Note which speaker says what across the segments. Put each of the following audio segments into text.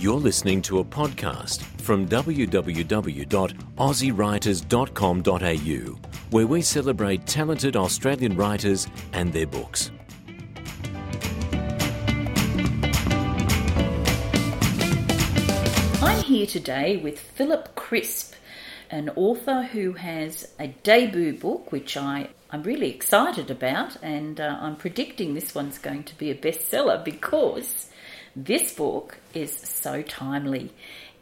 Speaker 1: You're listening to a podcast from www.aussiewriters.com.au, where we celebrate talented Australian writers and their books.
Speaker 2: I'm here today with Philip Crisp, an author who has a debut book, which I, I'm really excited about, and uh, I'm predicting this one's going to be a bestseller because this book is so timely.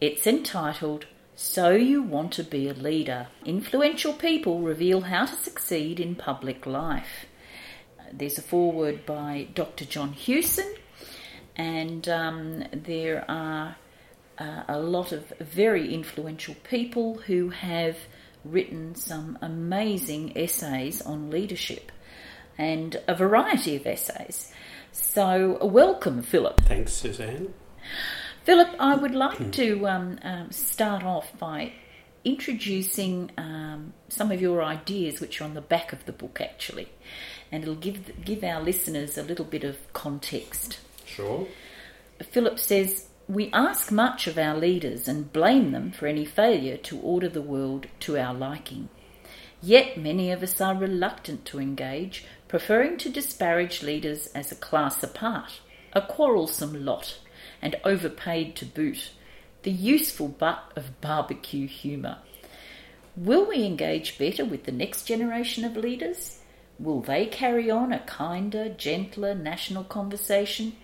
Speaker 2: It's entitled So You Want to Be a Leader Influential People Reveal How to Succeed in Public Life. There's a foreword by Dr. John Hewson, and um, there are uh, a lot of very influential people who have written some amazing essays on leadership and a variety of essays. So, welcome, Philip.
Speaker 3: Thanks, Suzanne.
Speaker 2: Philip, I would like to um, um, start off by introducing um, some of your ideas, which are on the back of the book, actually, and it'll give give our listeners a little bit of context.
Speaker 3: Sure.
Speaker 2: Philip says, We ask much of our leaders and blame them for any failure to order the world to our liking. Yet many of us are reluctant to engage, preferring to disparage leaders as a class apart, a quarrelsome lot, and overpaid to boot, the useful butt of barbecue humour. Will we engage better with the next generation of leaders? Will they carry on a kinder, gentler national conversation?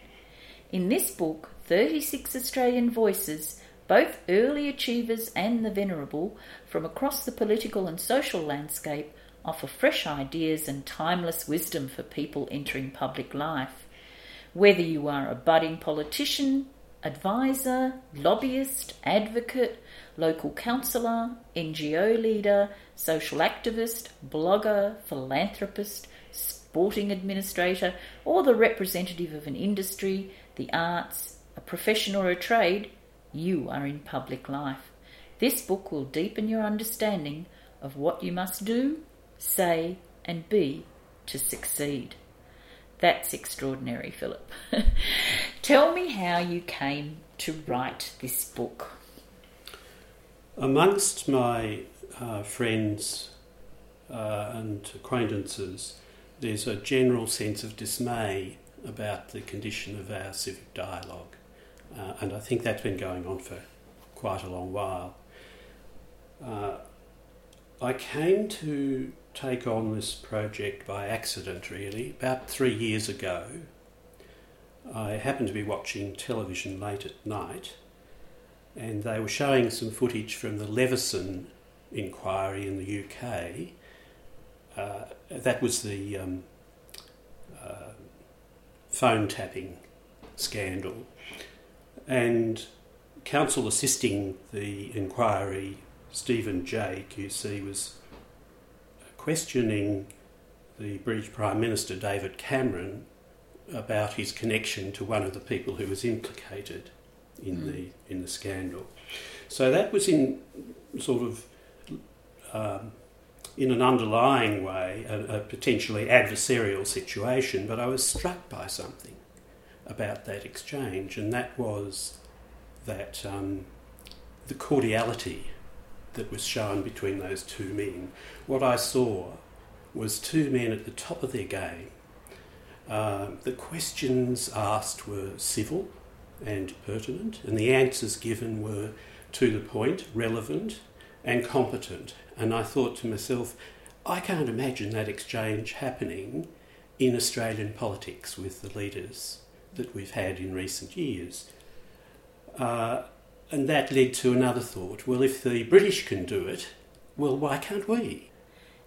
Speaker 2: In this book, 36 Australian voices, both early achievers and the venerable, from across the political and social landscape, offer fresh ideas and timeless wisdom for people entering public life. Whether you are a budding politician, advisor, lobbyist, advocate, local councillor, NGO leader, social activist, blogger, philanthropist, sporting administrator, or the representative of an industry, the arts, a profession, or a trade, you are in public life. This book will deepen your understanding of what you must do, say, and be to succeed. That's extraordinary, Philip. Tell me how you came to write this book.
Speaker 3: Amongst my uh, friends uh, and acquaintances, there's a general sense of dismay about the condition of our civic dialogue, uh, and I think that's been going on for quite a long while. Uh, I came to take on this project by accident, really, about three years ago. I happened to be watching television late at night, and they were showing some footage from the Leveson inquiry in the UK. Uh, that was the um, uh, phone tapping scandal. And counsel assisting the inquiry, Stephen Jay, QC, was questioning the British Prime Minister David Cameron about his connection to one of the people who was implicated in mm. the in the scandal. So that was in sort of um, in an underlying way a, a, potentially adversarial situation, but I was struck by something about that exchange, and that was that um, the cordiality that was shown between those two men. What I saw was two men at the top of their game. Uh, the questions asked were civil and pertinent, and the answers given were to the point, relevant, and competent. And I thought to myself, I can't imagine that exchange happening in Australian politics with the leaders that we've had in recent years. Uh, and that led to another thought well, if the British can do it, well, why can't we?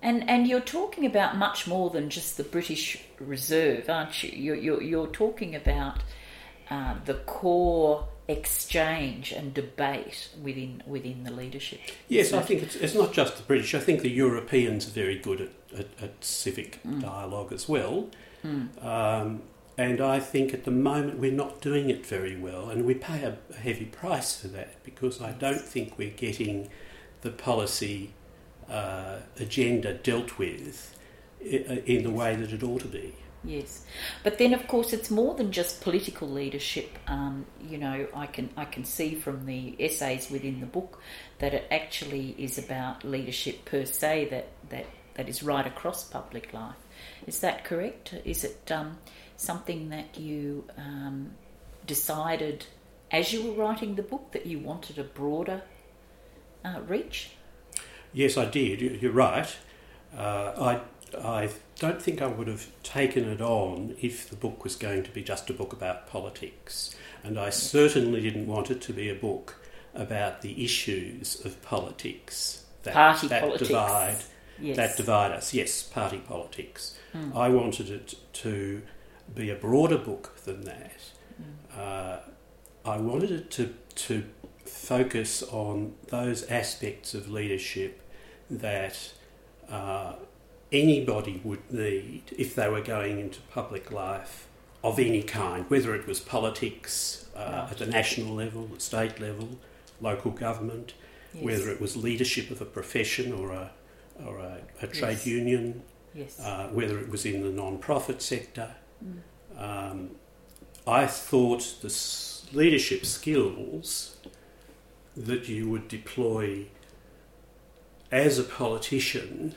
Speaker 2: And, and you're talking about much more than just the British Reserve, aren't you? You're, you're, you're talking about uh, the core exchange and debate within within the leadership.
Speaker 3: Yes, I think it's, it's not just the British. I think the Europeans are very good at, at, at civic mm. dialogue as well. Mm. Um, and I think at the moment we're not doing it very well, and we pay a, heavy price for that because I don't think we're getting the policy uh, agenda dealt with in the way that it ought to be.
Speaker 2: Yes, but then of course it's more than just political leadership. Um, you know, I can I can see from the essays within the book that it actually is about leadership per se. That that that is right across public life. Is that correct? Is it um, something that you um, decided as you were writing the book that you wanted a broader uh, reach?
Speaker 3: Yes, I did. You're right. Uh, I, I don't think I would have taken it on if the book was going to be just a book about politics. And I certainly didn't want it to be a book about the issues of politics
Speaker 2: that, party
Speaker 3: that
Speaker 2: politics.
Speaker 3: divide
Speaker 2: yes.
Speaker 3: that divide us. Yes, party politics. Mm. I wanted it to be a broader book than that. Mm. Uh, I wanted it to to focus on those aspects of leadership that uh, anybody would need if they were going into public life of any kind, whether it was politics uh, at a national level, a state level, local government, yes. whether it was leadership of a profession or a, or a, a trade yes. union,
Speaker 2: yes.
Speaker 3: uh, whether it was in the non-profit sector. Um, I thought the leadership skills that you would deploy as a politician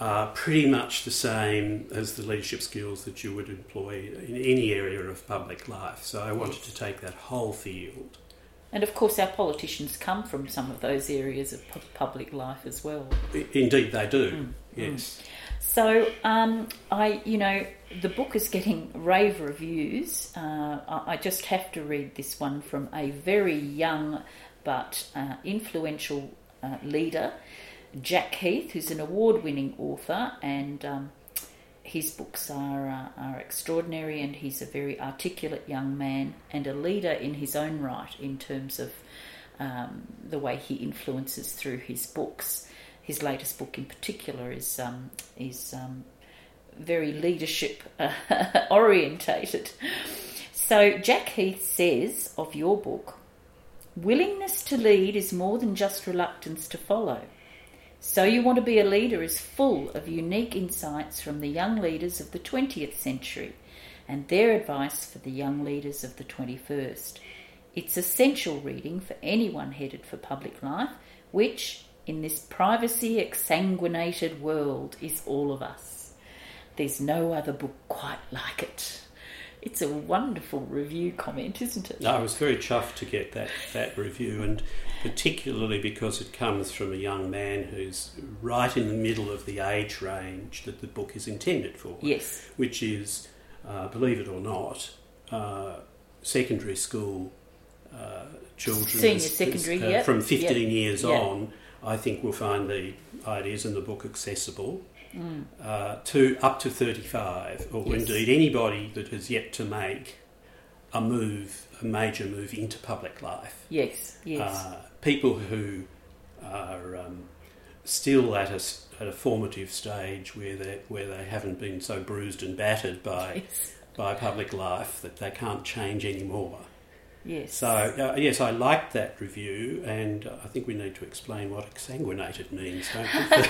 Speaker 3: are pretty much the same as the leadership skills that you would employ in any area of public life. So I wanted to take that whole field.
Speaker 2: And of course, our politicians come from some of those areas of public life as well.
Speaker 3: Indeed, they do. Mm. Yes.
Speaker 2: So, um, I, you know, the book is getting rave reviews. Uh, I just have to read this one from a very young but uh, influential uh, leader, Jack Heath, who's an award winning author, and um, his books are, uh, are extraordinary, and he's a very articulate young man and a leader in his own right in terms of um, the way he influences through his books. His latest book, in particular, is um, is um, very leadership orientated. So Jack Heath says of your book, willingness to lead is more than just reluctance to follow. So You Want to Be a Leader is full of unique insights from the young leaders of the 20th century and their advice for the young leaders of the 21st. It's essential reading for anyone headed for public life, which, in this privacy exsanguinated world, is all of us. There's no other book quite like it. It's a wonderful review comment, isn't it?
Speaker 3: No, I was very chuffed to get that, that review, and particularly because it comes from a young man who's right in the middle of the age range that the book is intended for.
Speaker 2: Yes.
Speaker 3: Which is, uh, believe it or not, uh, secondary school uh, children.
Speaker 2: Senior secondary,
Speaker 3: uh,
Speaker 2: yep.
Speaker 3: From 15
Speaker 2: yep.
Speaker 3: years
Speaker 2: yep.
Speaker 3: on, I think we'll find the ideas in the book accessible mm. uh, to up to 35, or yes. indeed anybody that has yet to make a move, a major move into public life.
Speaker 2: Yes, yes.
Speaker 3: Uh, people who are um, still at a, at a formative stage where they where they haven't been so bruised and battered by yes. by public life that they can't change anymore.
Speaker 2: Yes.
Speaker 3: So, uh, yes, I liked that review, and uh, I think we need to explain what exsanguinated means, don't we?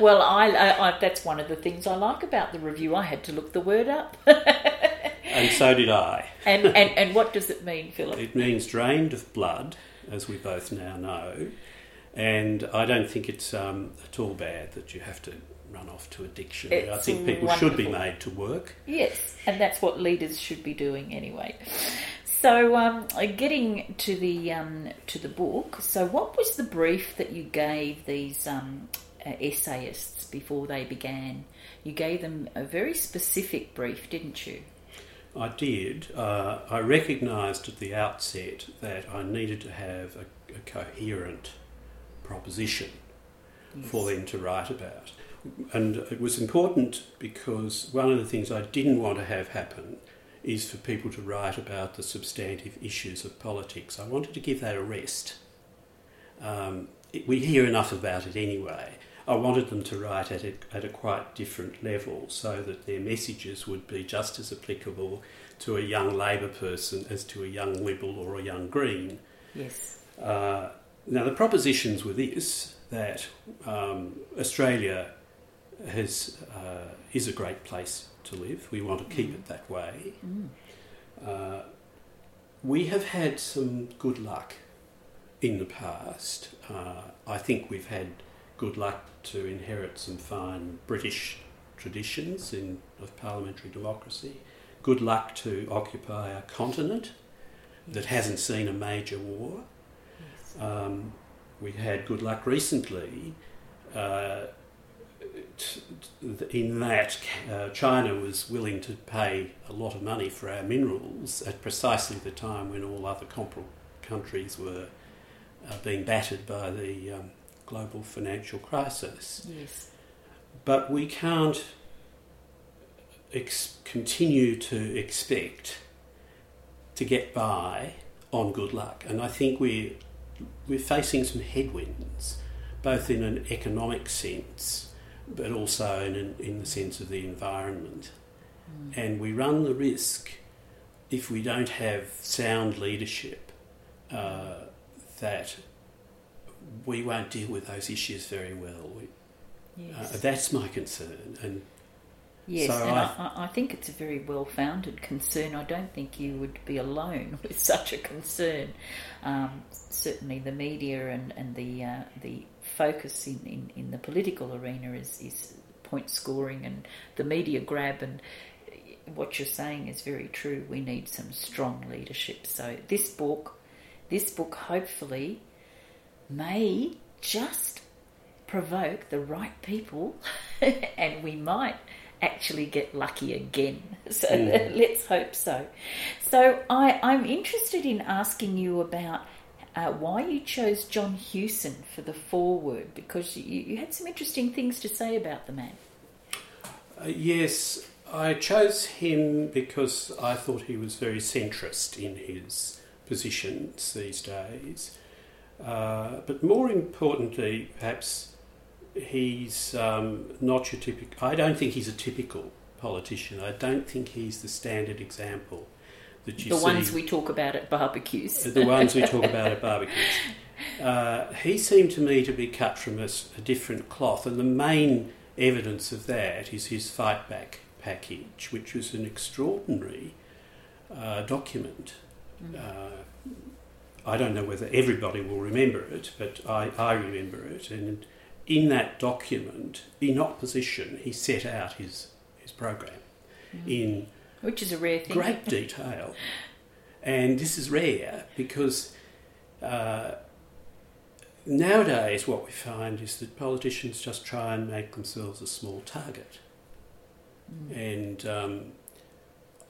Speaker 2: well, I, I, I, that's one of the things I like about the review. I had to look the word up.
Speaker 3: and so did I.
Speaker 2: and, and, and what does it mean, Philip?
Speaker 3: It means drained of blood, as we both now know. And I don't think it's um, at all bad that you have to run off to addiction. It's I think people wonderful. should be made to work.
Speaker 2: Yes, and that's what leaders should be doing anyway. So, um, getting to the um, to the book. So, what was the brief that you gave these um, uh, essayists before they began? You gave them a very specific brief, didn't you?
Speaker 3: I did. Uh, I recognised at the outset that I needed to have a, a coherent proposition yes. for them to write about. And it was important because one of the things I didn't want to have happen is for people to write about the substantive issues of politics. I wanted to give that a rest. Um, it, we hear enough about it anyway. I wanted them to write at a, at a quite different level so that their messages would be just as applicable to a young Labor person as to a young Liberal or a young Green.
Speaker 2: Yes.
Speaker 3: Uh, now, the propositions were this that um, Australia has uh, is a great place to live. We want to keep
Speaker 2: Mm.
Speaker 3: it that way.
Speaker 2: Mm.
Speaker 3: Uh, we have had some good luck in the past. Uh, I think we've had good luck to inherit some fine British traditions in, of parliamentary democracy. Good luck to occupy a continent that hasn't seen a major war.
Speaker 2: Yes.
Speaker 3: Um, we had good luck recently uh, t- t- in that uh, China was willing to pay a lot of money for our minerals at precisely the time when all other comparable countries were uh, being battered by the um, global financial crisis.
Speaker 2: Yes.
Speaker 3: But we can't ex- continue to expect to get by on good luck. And I think we're, we're facing some headwinds, both in an economic sense, but also in, an, in the sense of the environment.
Speaker 2: Mm.
Speaker 3: And we run the risk, if we don't have sound leadership, uh, that we won't deal with those issues very well. We,
Speaker 2: Yes.
Speaker 3: uh, that's my concern. And
Speaker 2: Yes,
Speaker 3: So
Speaker 2: and
Speaker 3: I-
Speaker 2: I, I, I think it's a very well founded concern. I don't think you would be alone with such a concern. Um, certainly, the media and, and the uh, the focus in, in, in the political arena is, is point scoring and the media grab. And what you're saying is very true. We need some strong leadership. So, this book, this book hopefully may just provoke the right people and we might actually get lucky again. So
Speaker 3: Mm.
Speaker 2: let's hope so. So I, I'm interested in asking you about uh, why you chose John Hewson for the foreword because you, you had some interesting things to say about the man.
Speaker 3: uh, yes, I chose him because I thought he was very centrist in his positions these days. Uh, but more importantly, perhaps he's um, not your typical. I don't think he's a typical politician. I don't think he's the standard example that you
Speaker 2: the
Speaker 3: see.
Speaker 2: The ones we talk about at barbecues.
Speaker 3: the ones we talk about at barbecues. Uh, he seemed to me to be cut from a different cloth, and the main evidence of that is his fight back package, which was an extraordinary uh, document.
Speaker 2: Mm.
Speaker 3: I don't know whether everybody will remember it, but I, I remember it. And in that document, in opposition, he set out his, his program
Speaker 2: Mm.
Speaker 3: in
Speaker 2: Which is a rare thing.
Speaker 3: great detail. And this is rare because uh, nowadays what we find is that politicians just try and make themselves a small target.
Speaker 2: Mm.
Speaker 3: And um,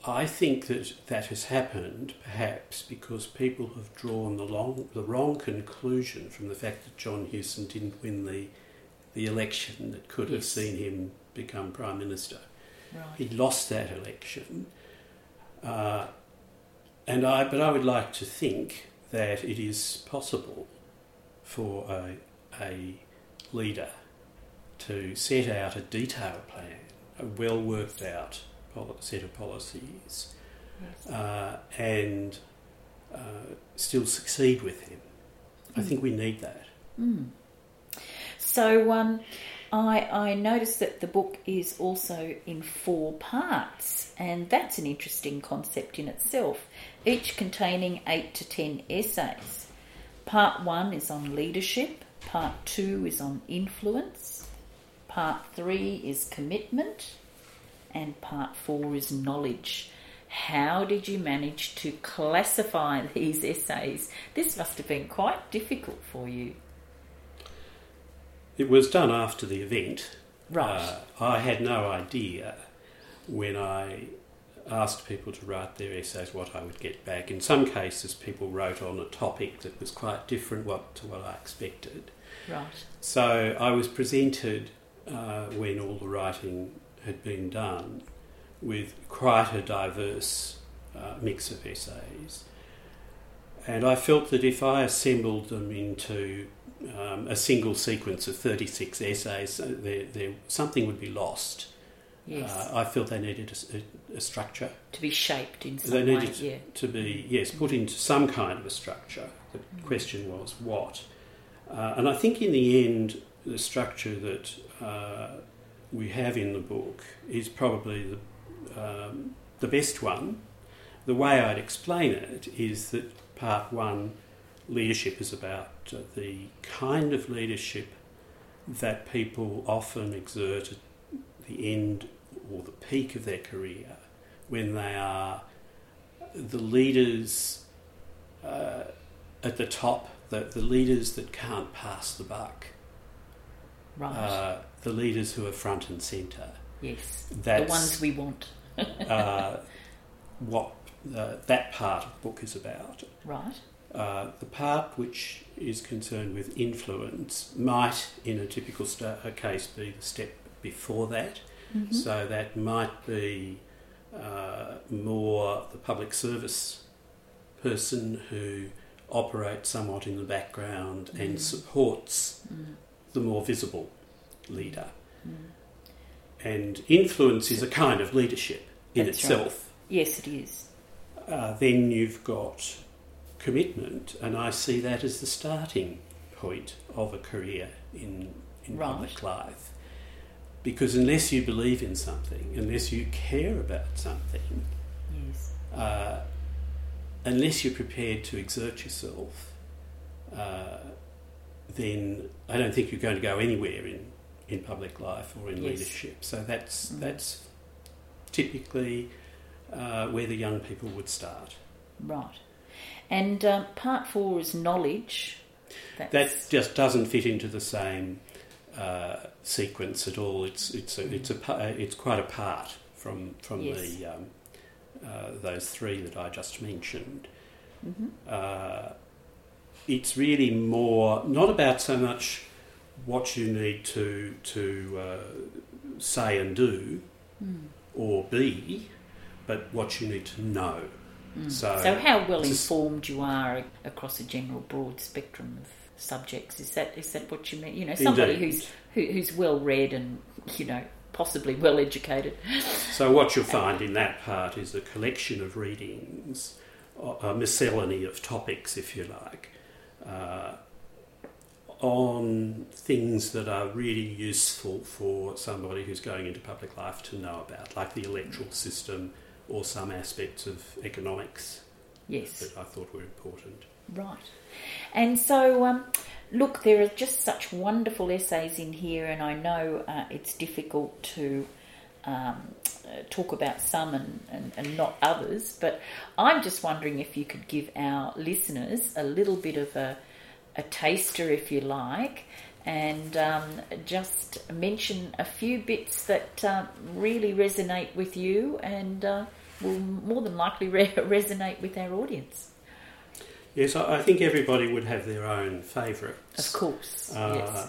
Speaker 3: I think that that has happened perhaps because people have drawn the, long, the wrong conclusion from the fact that John Hewson didn't win the, the election that could have seen him become Prime Minister.
Speaker 2: Right.
Speaker 3: He lost that election, uh, and I. But I would like to think that it is possible for a, a leader to set out a detailed plan, a well worked out set of policies, uh, and uh, still succeed with him. I
Speaker 2: Mm.
Speaker 3: think we need that.
Speaker 2: Mm. So um, I, I noticed that the book is also in four parts, and that's an interesting concept in itself, each containing eight to ten essays. Part one is on leadership, part two is on influence, part three is commitment, and part four is knowledge. How did you manage to classify these essays? This must have been quite difficult for you.
Speaker 3: It was done after the event.
Speaker 2: Right.
Speaker 3: Uh, I had no idea when I asked people to write their essays what I would get back. In some cases, people wrote on a topic that was quite different what, to what I expected.
Speaker 2: right.
Speaker 3: So I was presented, uh, when all the writing had been done, with quite a diverse uh, mix of essays. And I felt that if I assembled them into um, a single sequence of 36 essays, uh, there, there, something would be lost.
Speaker 2: Yes.
Speaker 3: Uh, I felt they needed a structure
Speaker 2: to be shaped in some
Speaker 3: they
Speaker 2: way.
Speaker 3: needed
Speaker 2: Yeah.
Speaker 3: to be, yes, put into some kind of a structure. The question was what. Uh, and I think in the end, the structure that uh, we have in the book is probably the, um, the best one. The way I'd explain it is that part one, leadership, is about the kind of leadership that people often exert at the end or the peak of their career when they are the leaders uh, at the top, the, the leaders that can't pass the buck,
Speaker 2: Right.
Speaker 3: uh, the leaders who are front and centre.
Speaker 2: yes.
Speaker 3: That's
Speaker 2: the ones we want.
Speaker 3: uh, what uh, that part of the book is about.
Speaker 2: Right.
Speaker 3: Uh, the part which is concerned with influence might, in a typical sta- a case, be the step before that.
Speaker 2: Mhm.
Speaker 3: So that might be uh, more the public service person who operates somewhat in the background and
Speaker 2: Mm.
Speaker 3: supports
Speaker 2: Mm.
Speaker 3: the more visible leader.
Speaker 2: Mm.
Speaker 3: And influence is a kind of leadership in
Speaker 2: That's right.
Speaker 3: itself.
Speaker 2: Yes, it is.
Speaker 3: Uh, then you've got commitment, and I see that as the starting point of a career in, in
Speaker 2: Right.
Speaker 3: public life. Because unless you believe in something, unless you care about something,
Speaker 2: Yes.
Speaker 3: uh, unless you're prepared to exert yourself, uh, then I don't think you're going to go anywhere in, in public life or in
Speaker 2: Yes.
Speaker 3: leadership. So that's
Speaker 2: Mm.
Speaker 3: that's typically uh, where the young people would start.
Speaker 2: Right. And um, part four is knowledge. That's,
Speaker 3: That just doesn't fit into the same uh, sequence at all. It's it's a, it's a it's quite apart from from
Speaker 2: Yes.
Speaker 3: the um, uh, those three that I just mentioned.
Speaker 2: Mhm.
Speaker 3: Uh, it's really more not about so much what you need to to uh, say and do
Speaker 2: Mm.
Speaker 3: or be, but what you need to know.
Speaker 2: Mm.
Speaker 3: So-
Speaker 2: So, how well informed you are across a general broad spectrum of subjects is that is that what you mean? You know, somebody
Speaker 3: Indeed.
Speaker 2: who's who, who's well read and you know possibly well educated.
Speaker 3: So what you'll find in that part is a collection of readings, a miscellany of topics, if you like, uh, on things that are really useful for somebody who's going into public life to know about, like the electoral system or some aspects of economics
Speaker 2: Yes.
Speaker 3: that I thought were important.
Speaker 2: Right. And so, um, look, there are just such wonderful essays in here, and I know uh, it's difficult to um, uh, talk about some and, and, and not others, but I'm just wondering if you could give our listeners a little bit of a, a taster, if you like, and um, just mention a few bits that uh, really resonate with you and uh, will more than likely re- resonate with our audience.
Speaker 3: Yes, I think everybody would have their own favourites.
Speaker 2: Of course,
Speaker 3: Uh,
Speaker 2: yes.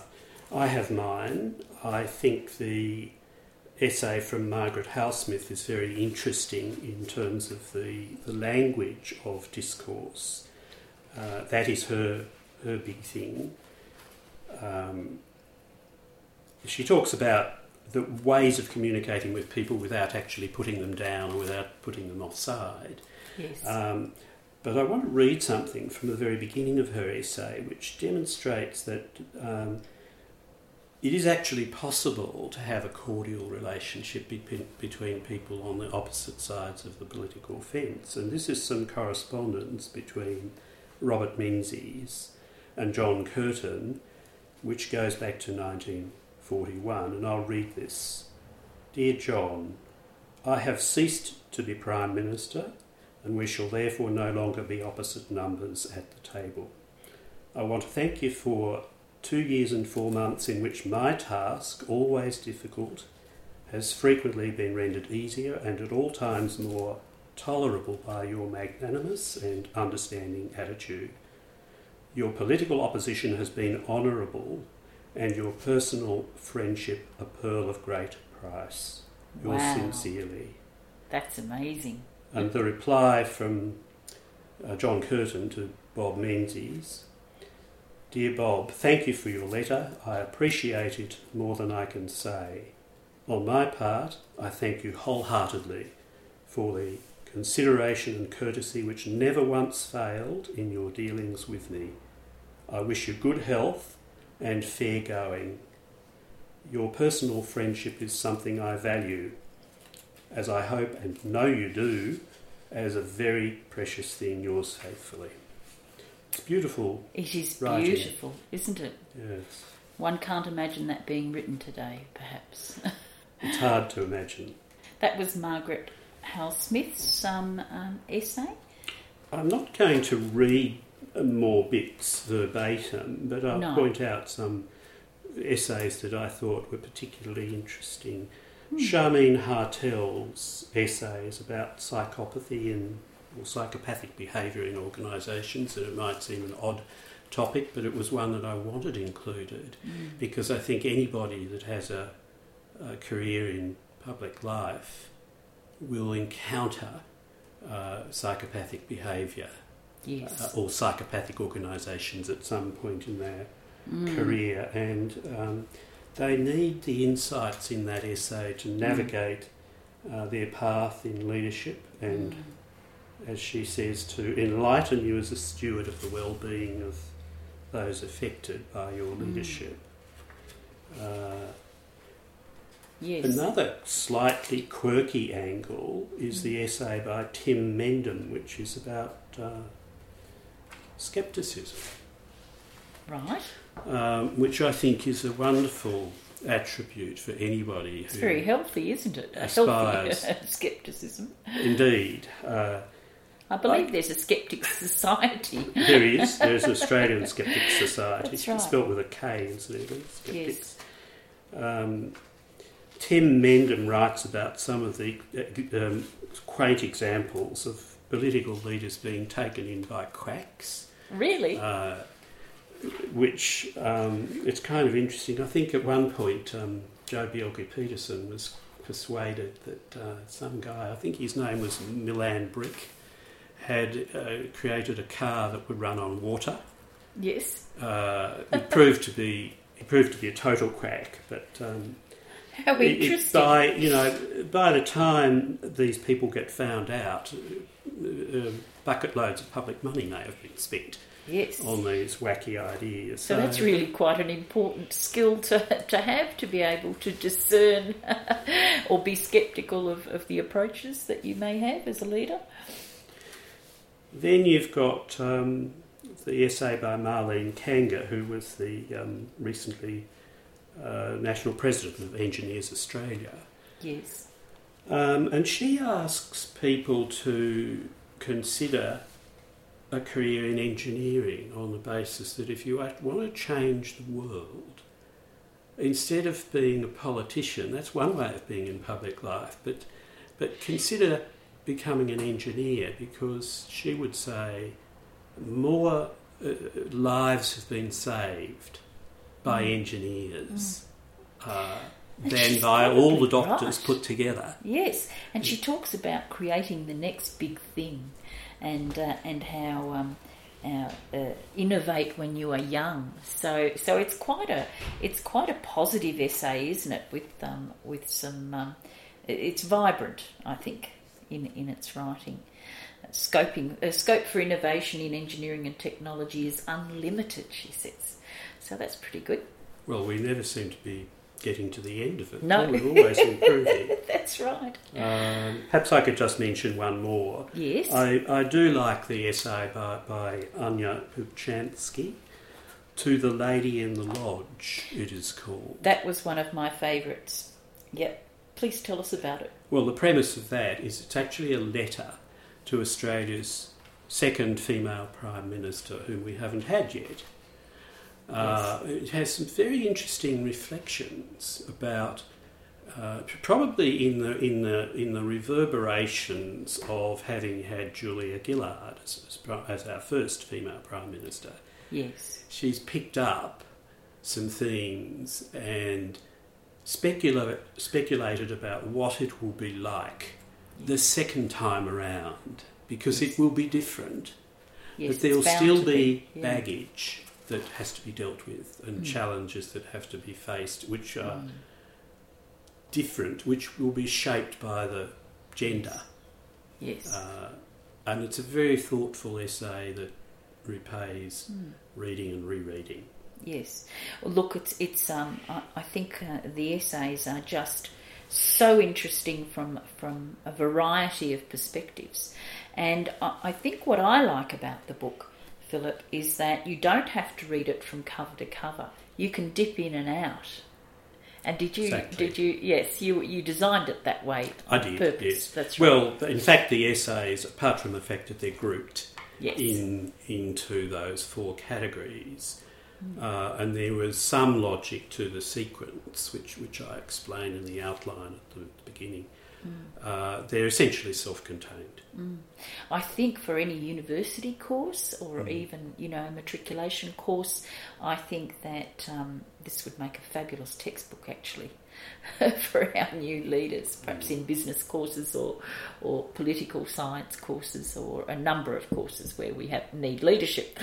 Speaker 3: I have mine. I think the essay from Margaret Housesmith is very interesting in terms of the, the language of discourse. Uh, that is her, her big thing. Um, she talks about the ways of communicating with people without actually putting them down or without putting them offside.
Speaker 2: Yes.
Speaker 3: Um, but I want to read something from the very beginning of her essay, which demonstrates that um, it is actually possible to have a cordial relationship between, between people on the opposite sides of the political fence. And this is some correspondence between Robert Menzies and John Curtin, which goes back to 1941. And I'll read this Dear John, I have ceased to be Prime Minister and we shall therefore no longer be opposite numbers at the table. I want to thank you for two years and four months in which my task, always difficult, has frequently been rendered easier and at all times more tolerable by your magnanimous and understanding attitude. Your political opposition has been honourable and your personal friendship a pearl of great price. Yours
Speaker 2: Wow.
Speaker 3: sincerely.
Speaker 2: That's amazing.
Speaker 3: And the reply from uh, John Curtin to Bob Menzies Dear Bob, thank you for your letter. I appreciate it more than I can say. On my part, I thank you wholeheartedly for the consideration and courtesy which never once failed in your dealings with me. I wish you good health and fair going. Your personal friendship is something I value, as I hope and know you do, as a very precious thing, yours faithfully. It's beautiful.
Speaker 2: It is
Speaker 3: Writing.
Speaker 2: beautiful, isn't it?
Speaker 3: Yes.
Speaker 2: One can't imagine that being written today, perhaps.
Speaker 3: It's hard to imagine.
Speaker 2: that was Margaret Howell Smith's um, um, essay.
Speaker 3: I'm not going to read more bits verbatim, but I'll
Speaker 2: No.
Speaker 3: point out some essays that I thought were particularly interesting.
Speaker 2: Hmm.
Speaker 3: Charmine Härtel's essays about psychopathy and or psychopathic behaviour in organisations, and it might seem an odd topic, but it was one that I wanted included
Speaker 2: Mm.
Speaker 3: because I think anybody that has a, a career in public life will encounter uh, psychopathic behaviour
Speaker 2: Yes.
Speaker 3: uh, or psychopathic organisations at some point in their
Speaker 2: Mm.
Speaker 3: career, and um, they need the insights in that essay to navigate uh, their path in leadership and,
Speaker 2: Mm.
Speaker 3: as she says, to enlighten you as a steward of the well-being of those affected by your
Speaker 2: Mm.
Speaker 3: leadership. Uh,
Speaker 2: Yes.
Speaker 3: Another slightly quirky angle is the essay by Tim Mendham, which is about uh, skepticism,
Speaker 2: Right.
Speaker 3: um, which I think is a wonderful attribute for anybody
Speaker 2: It's very healthy, isn't it?
Speaker 3: Aspires.
Speaker 2: healthy scepticism.
Speaker 3: indeed, uh,
Speaker 2: I believe there's a Skeptic society.
Speaker 3: there is. There's an Australian Skeptic Society,
Speaker 2: That's right.
Speaker 3: spelt with a K incidentally. Skeptics.
Speaker 2: Yes.
Speaker 3: Um, Tim Mendham writes about some of the uh, um, quaint examples of political leaders being taken in by quacks,
Speaker 2: Really?
Speaker 3: uh, which um, it's kind of interesting. I think at one point um, Joh Bjelke-Petersen was persuaded that uh, some guy, I think his name was Milan Brick, had uh, created a car that would run on water.
Speaker 2: yes.
Speaker 3: Uh, it proved to be he proved to be a total quack, but um,
Speaker 2: How
Speaker 3: it- it- by you know, by the time these people get found out, uh, uh, bucket loads of public money may have been spent
Speaker 2: yes.
Speaker 3: on these wacky ideas.
Speaker 2: So that's really quite an important skill to, to have to be able to discern or be sceptical of, of the approaches that you may have as a leader.
Speaker 3: Then you've got um, the essay by Marlene Kanga, who was the um, recently uh, national president of Engineers Australia.
Speaker 2: Yes.
Speaker 3: Um, and she asks people to consider a career in engineering on the basis that if you want to change the world, instead of being a politician, that's one way of being in public life, but, but consider becoming an engineer because she would say more uh, lives have been saved by
Speaker 2: Mm.
Speaker 3: engineers uh, than by all the doctors
Speaker 2: right.
Speaker 3: put together.
Speaker 2: Yes, and she talks about creating the next big thing, and uh, and how um, how, uh, innovate when you are young. So so it's quite a it's quite a positive essay, isn't it? With um, with some um, it's vibrant, I think, in in its writing. Scoping uh, scope for innovation in engineering and technology is unlimited, she says. So that's pretty good.
Speaker 3: Well, we never seem to be getting to the end of it.
Speaker 2: No.
Speaker 3: We're always improving.
Speaker 2: That's right.
Speaker 3: Um, perhaps I could just mention one more.
Speaker 2: Yes.
Speaker 3: I, I do like the essay by, by Anya Pupchansky, To the Lady in the Lodge, it is called.
Speaker 2: That was one of my favourites. Yep. Please tell us about it.
Speaker 3: Well, the premise of that is it's actually a letter to Australia's second female Prime Minister, whom we haven't had yet. Uh, it has some very interesting reflections about uh, probably in the in the in the reverberations of having had Julia Gillard as, as, as our first female prime minister.
Speaker 2: Yes.
Speaker 3: She's picked up some themes and specula- speculated about what it will be like the second time around because it will be different
Speaker 2: Yes.
Speaker 3: but there'll still
Speaker 2: to
Speaker 3: be
Speaker 2: Yeah.
Speaker 3: baggage that has to be dealt with and
Speaker 2: Mm.
Speaker 3: challenges that have to be faced, which are
Speaker 2: Mm.
Speaker 3: different, which will be shaped by the gender.
Speaker 2: Yes.
Speaker 3: Uh, and it's a very thoughtful essay that repays
Speaker 2: Mm.
Speaker 3: reading and rereading.
Speaker 2: Yes. Well, look, it's it's. Um, I, I think uh, the essays are just so interesting from from a variety of perspectives, and I, I think what I like about the book, Philip, is that you don't have to read it from cover to cover. You can dip in and out. And did you?
Speaker 3: Exactly.
Speaker 2: Did you? Yes, you you designed it that way.
Speaker 3: I did.
Speaker 2: Purpose.
Speaker 3: Yes.
Speaker 2: That's right.
Speaker 3: Well, in fact, the essays, apart from the fact that they're grouped
Speaker 2: yes.
Speaker 3: in into those four categories, uh, and there was some logic to the sequence, which which I explain in the outline at the beginning. Uh, they're essentially self-contained.
Speaker 2: I think for any university course or
Speaker 3: Mm.
Speaker 2: even you know a matriculation course, I think that um, this would make a fabulous textbook actually for our new leaders, perhaps in business courses or or political science courses or a number of courses where we have need leadership.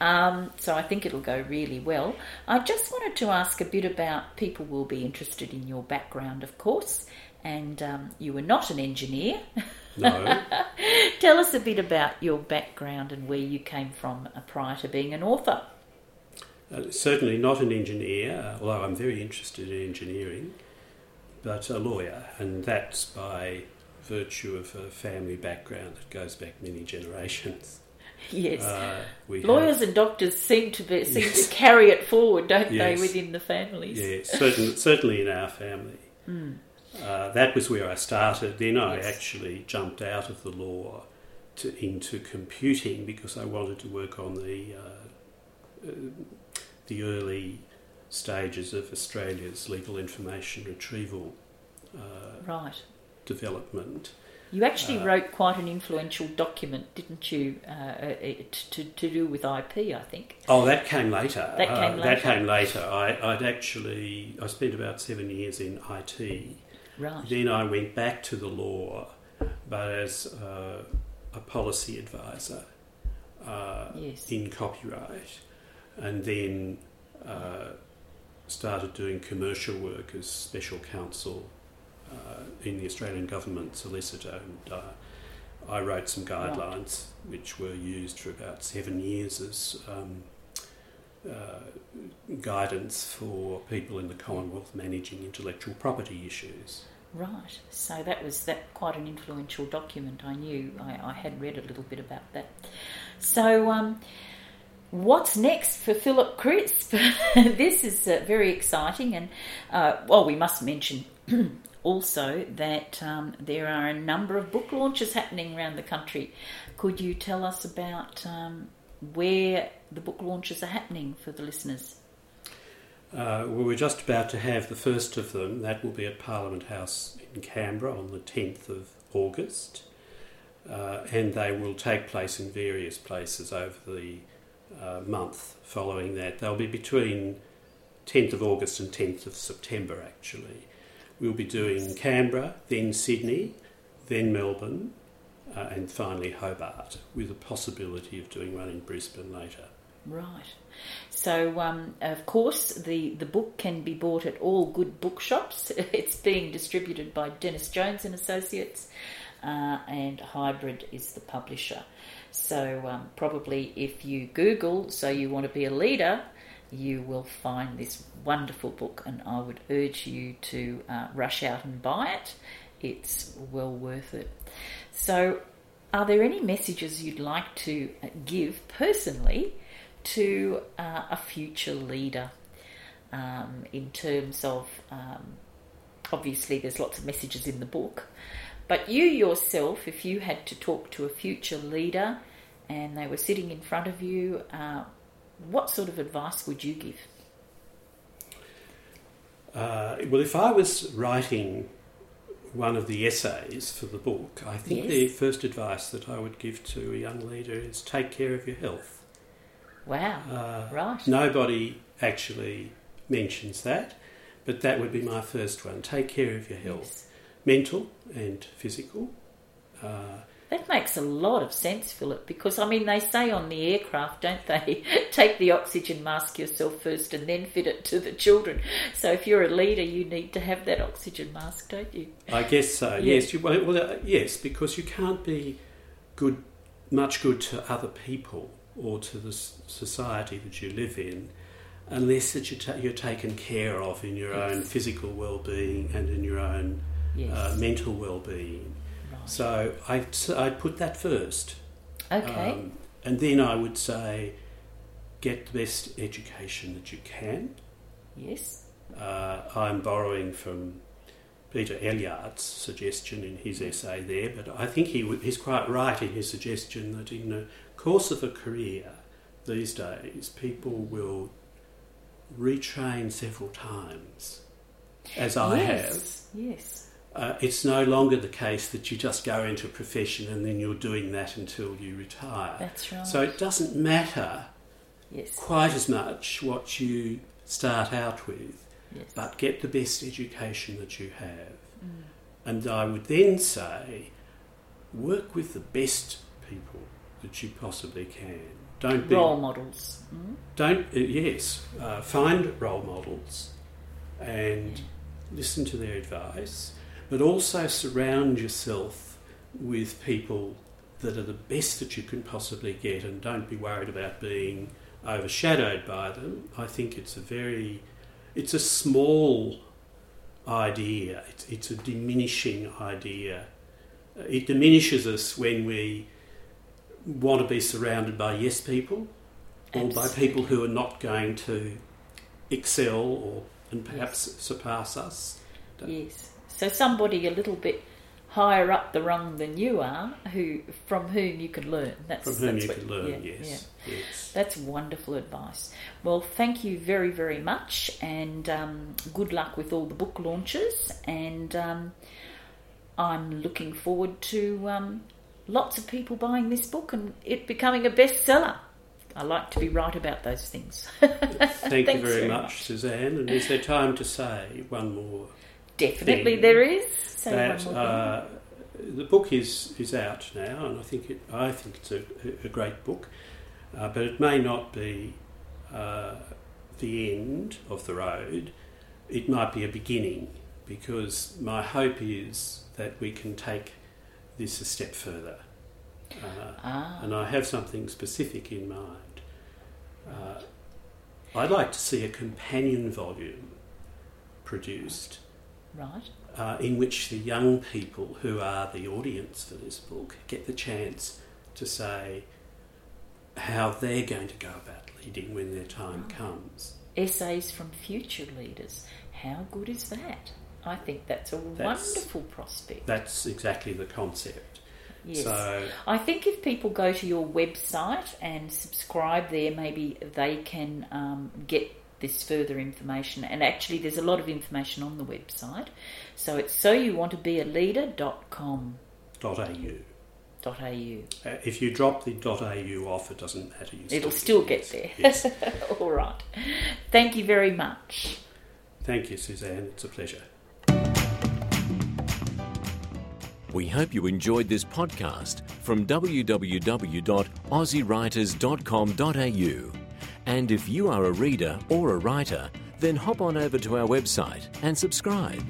Speaker 2: Um, so I think it'll go really well. I just wanted to ask a bit about people will be interested in your background, of course, and um, you were not an engineer.
Speaker 3: No,
Speaker 2: Tell us a bit about your background and where you came from prior to being an author.
Speaker 3: uh, certainly not an engineer, uh, although I'm very interested in engineering, but a lawyer, and that's by virtue of a family background that goes back many generations.
Speaker 2: Yes.
Speaker 3: Uh,
Speaker 2: Lawyers
Speaker 3: have-
Speaker 2: and doctors seem to be seem
Speaker 3: Yes.
Speaker 2: to carry it forward, don't
Speaker 3: Yes.
Speaker 2: they, within the families?
Speaker 3: Yeah, certainly, certainly in our family. Uh, that was where I started. Then I
Speaker 2: Yes.
Speaker 3: actually jumped out of the law to, into computing because I wanted to work on the uh, uh, the early stages of Australia's legal information retrieval uh,
Speaker 2: Right.
Speaker 3: development.
Speaker 2: You actually wrote quite an influential document, didn't you, to, to do with IP, I think.
Speaker 3: Oh, that came later.
Speaker 2: That
Speaker 3: Uh,
Speaker 2: came later.
Speaker 3: That came later. I, I'd actually I spent about seven years in IT.
Speaker 2: Right.
Speaker 3: Then I went back to the law, but as uh, a policy advisor uh,
Speaker 2: Yes.
Speaker 3: in copyright, and then uh, started doing commercial work as special counsel uh, in the Australian government solicitor. And uh, I wrote some guidelines which were used for about seven years as um, uh, guidance for people in the Commonwealth managing intellectual property issues.
Speaker 2: Right. So that was that quite an influential document. I knew I, I had read a little bit about that. So, um, what's next for Philip Crisp? this is uh, very exciting, and uh, well, we must mention. Also, that um, there are a number of book launches happening around the country. Could you tell us about um, where the book launches are happening for the listeners?
Speaker 3: Uh, well, we're just about to have the first of them. That will be at Parliament House in Canberra on the 10th of August. Uh, and they will take place in various places over the uh, month following that. They'll be between 10th of August and 10th of September, actually. We'll be doing Canberra, then Sydney, then Melbourne, uh, and finally Hobart, with a possibility of doing one in Brisbane later.
Speaker 2: Right. So, um, of course, the, the book can be bought at all good bookshops. It's being distributed by Dennis Jones and Associates, uh, and Hybrid is the publisher. So, um, probably if you Google, so you want to be a leader, you will find this wonderful book, and I would urge you to uh, rush out and buy it. It's well worth it. So, are there any messages you'd like to uh, give personally to uh, a future leader um, in terms of um, obviously there's lots of messages in the book, but you yourself, if you had to talk to a future leader and they were sitting in front of you, uh, what sort of advice would you give?
Speaker 3: Uh, well, if I was writing one of the essays for the book, I think
Speaker 2: Yes.
Speaker 3: the first advice that I would give to a young leader is take care of your health.
Speaker 2: Wow,
Speaker 3: Uh,
Speaker 2: right.
Speaker 3: Nobody actually mentions that, but that would be my first one. Take care of your health,
Speaker 2: Yes.
Speaker 3: mental and physical. Uh,
Speaker 2: That makes a lot of sense, Philip, because I mean, they say on the aircraft, don't they? Take the oxygen mask yourself first and then fit it to the children. So if you're a leader, you need to have that oxygen mask, don't you?
Speaker 3: I guess so.
Speaker 2: Yeah.
Speaker 3: Yes, you, well, uh, yes, because you can't be good, much good to other people or to the society that you live in unless that you're, ta- you're taken care of in your own physical well-being and in your own
Speaker 2: Yes.
Speaker 3: uh, mental well-being.
Speaker 2: Right.
Speaker 3: So I I'd put that first.
Speaker 2: okay.
Speaker 3: Um, and then I would say get the best education that you can.
Speaker 2: yes.
Speaker 3: Uh, I'm borrowing from Peter Elliot's suggestion in his essay there, but I think he, w- he's quite right in his suggestion that in the course of a career these days, people will retrain several times, as I have.
Speaker 2: yes. Yes.
Speaker 3: Uh, it's no longer the case that you just go into a profession and then you're doing that until you retire.
Speaker 2: That's right.
Speaker 3: So it doesn't matter
Speaker 2: yes.
Speaker 3: quite as much what you start out with,
Speaker 2: Yes.
Speaker 3: but get the best education that you have.
Speaker 2: Mm.
Speaker 3: And I would then say, work with the best people that you possibly can. Don't be
Speaker 2: Role models. Mm?
Speaker 3: don't uh, yes uh, find role models and listen to their advice but also surround yourself with people that are the best that you can possibly get and don't be worried about being overshadowed by them i think it's a very it's a small idea it's, it's a diminishing idea it diminishes us when we want to be surrounded by yes people or by people who are not going to excel or and perhaps surpass us.
Speaker 2: Yes. So somebody a little bit higher up the rung than you are, who from whom you can learn. That's
Speaker 3: From whom
Speaker 2: that's
Speaker 3: you
Speaker 2: what-
Speaker 3: can learn,
Speaker 2: yeah,
Speaker 3: yes.
Speaker 2: yeah.
Speaker 3: yes.
Speaker 2: That's wonderful advice. Well, thank you very, very much, and um, good luck with all the book launches. And um, I'm looking forward to um, lots of people buying this book and it becoming a bestseller. I like to be right about those things.
Speaker 3: Thank you very
Speaker 2: very
Speaker 3: much,
Speaker 2: much.
Speaker 3: Suzanne. And is there time to say one more?
Speaker 2: Definitely, there is. Say
Speaker 3: that uh, the book is, is out now, and I think it, I think it's a, a great book, uh, but it may not be uh, the end of the road. It might be a beginning, because my hope is that we can take this a step further. Uh,
Speaker 2: Ah,
Speaker 3: and I have something specific in mind. Uh, I'd like to see a companion volume produced
Speaker 2: right.
Speaker 3: uh, in which the young people who are the audience for this book get the chance to say how they're going to go about leading when their time comes.
Speaker 2: Essays from future leaders. How good is that? I think that's a
Speaker 3: That's-
Speaker 2: wonderful prospect.
Speaker 3: That's exactly the concept.
Speaker 2: Yes.
Speaker 3: So,
Speaker 2: I think if people go to your website and subscribe there, maybe they can um, get this further information. And actually, there's a lot of information on the website. So it's so you want to be a leader.com.au.
Speaker 3: .au. Uh,
Speaker 2: Au.
Speaker 3: if you drop the .au off, it doesn't matter. You
Speaker 2: It'll still get
Speaker 3: yes,
Speaker 2: there.
Speaker 3: Yes.
Speaker 2: All right. Thank you very much.
Speaker 3: Thank you, Suzanne. It's a pleasure.
Speaker 1: We hope you enjoyed this podcast from www.aussiewriters.com.au. And if you are a reader or a writer, then hop on over to our website and subscribe.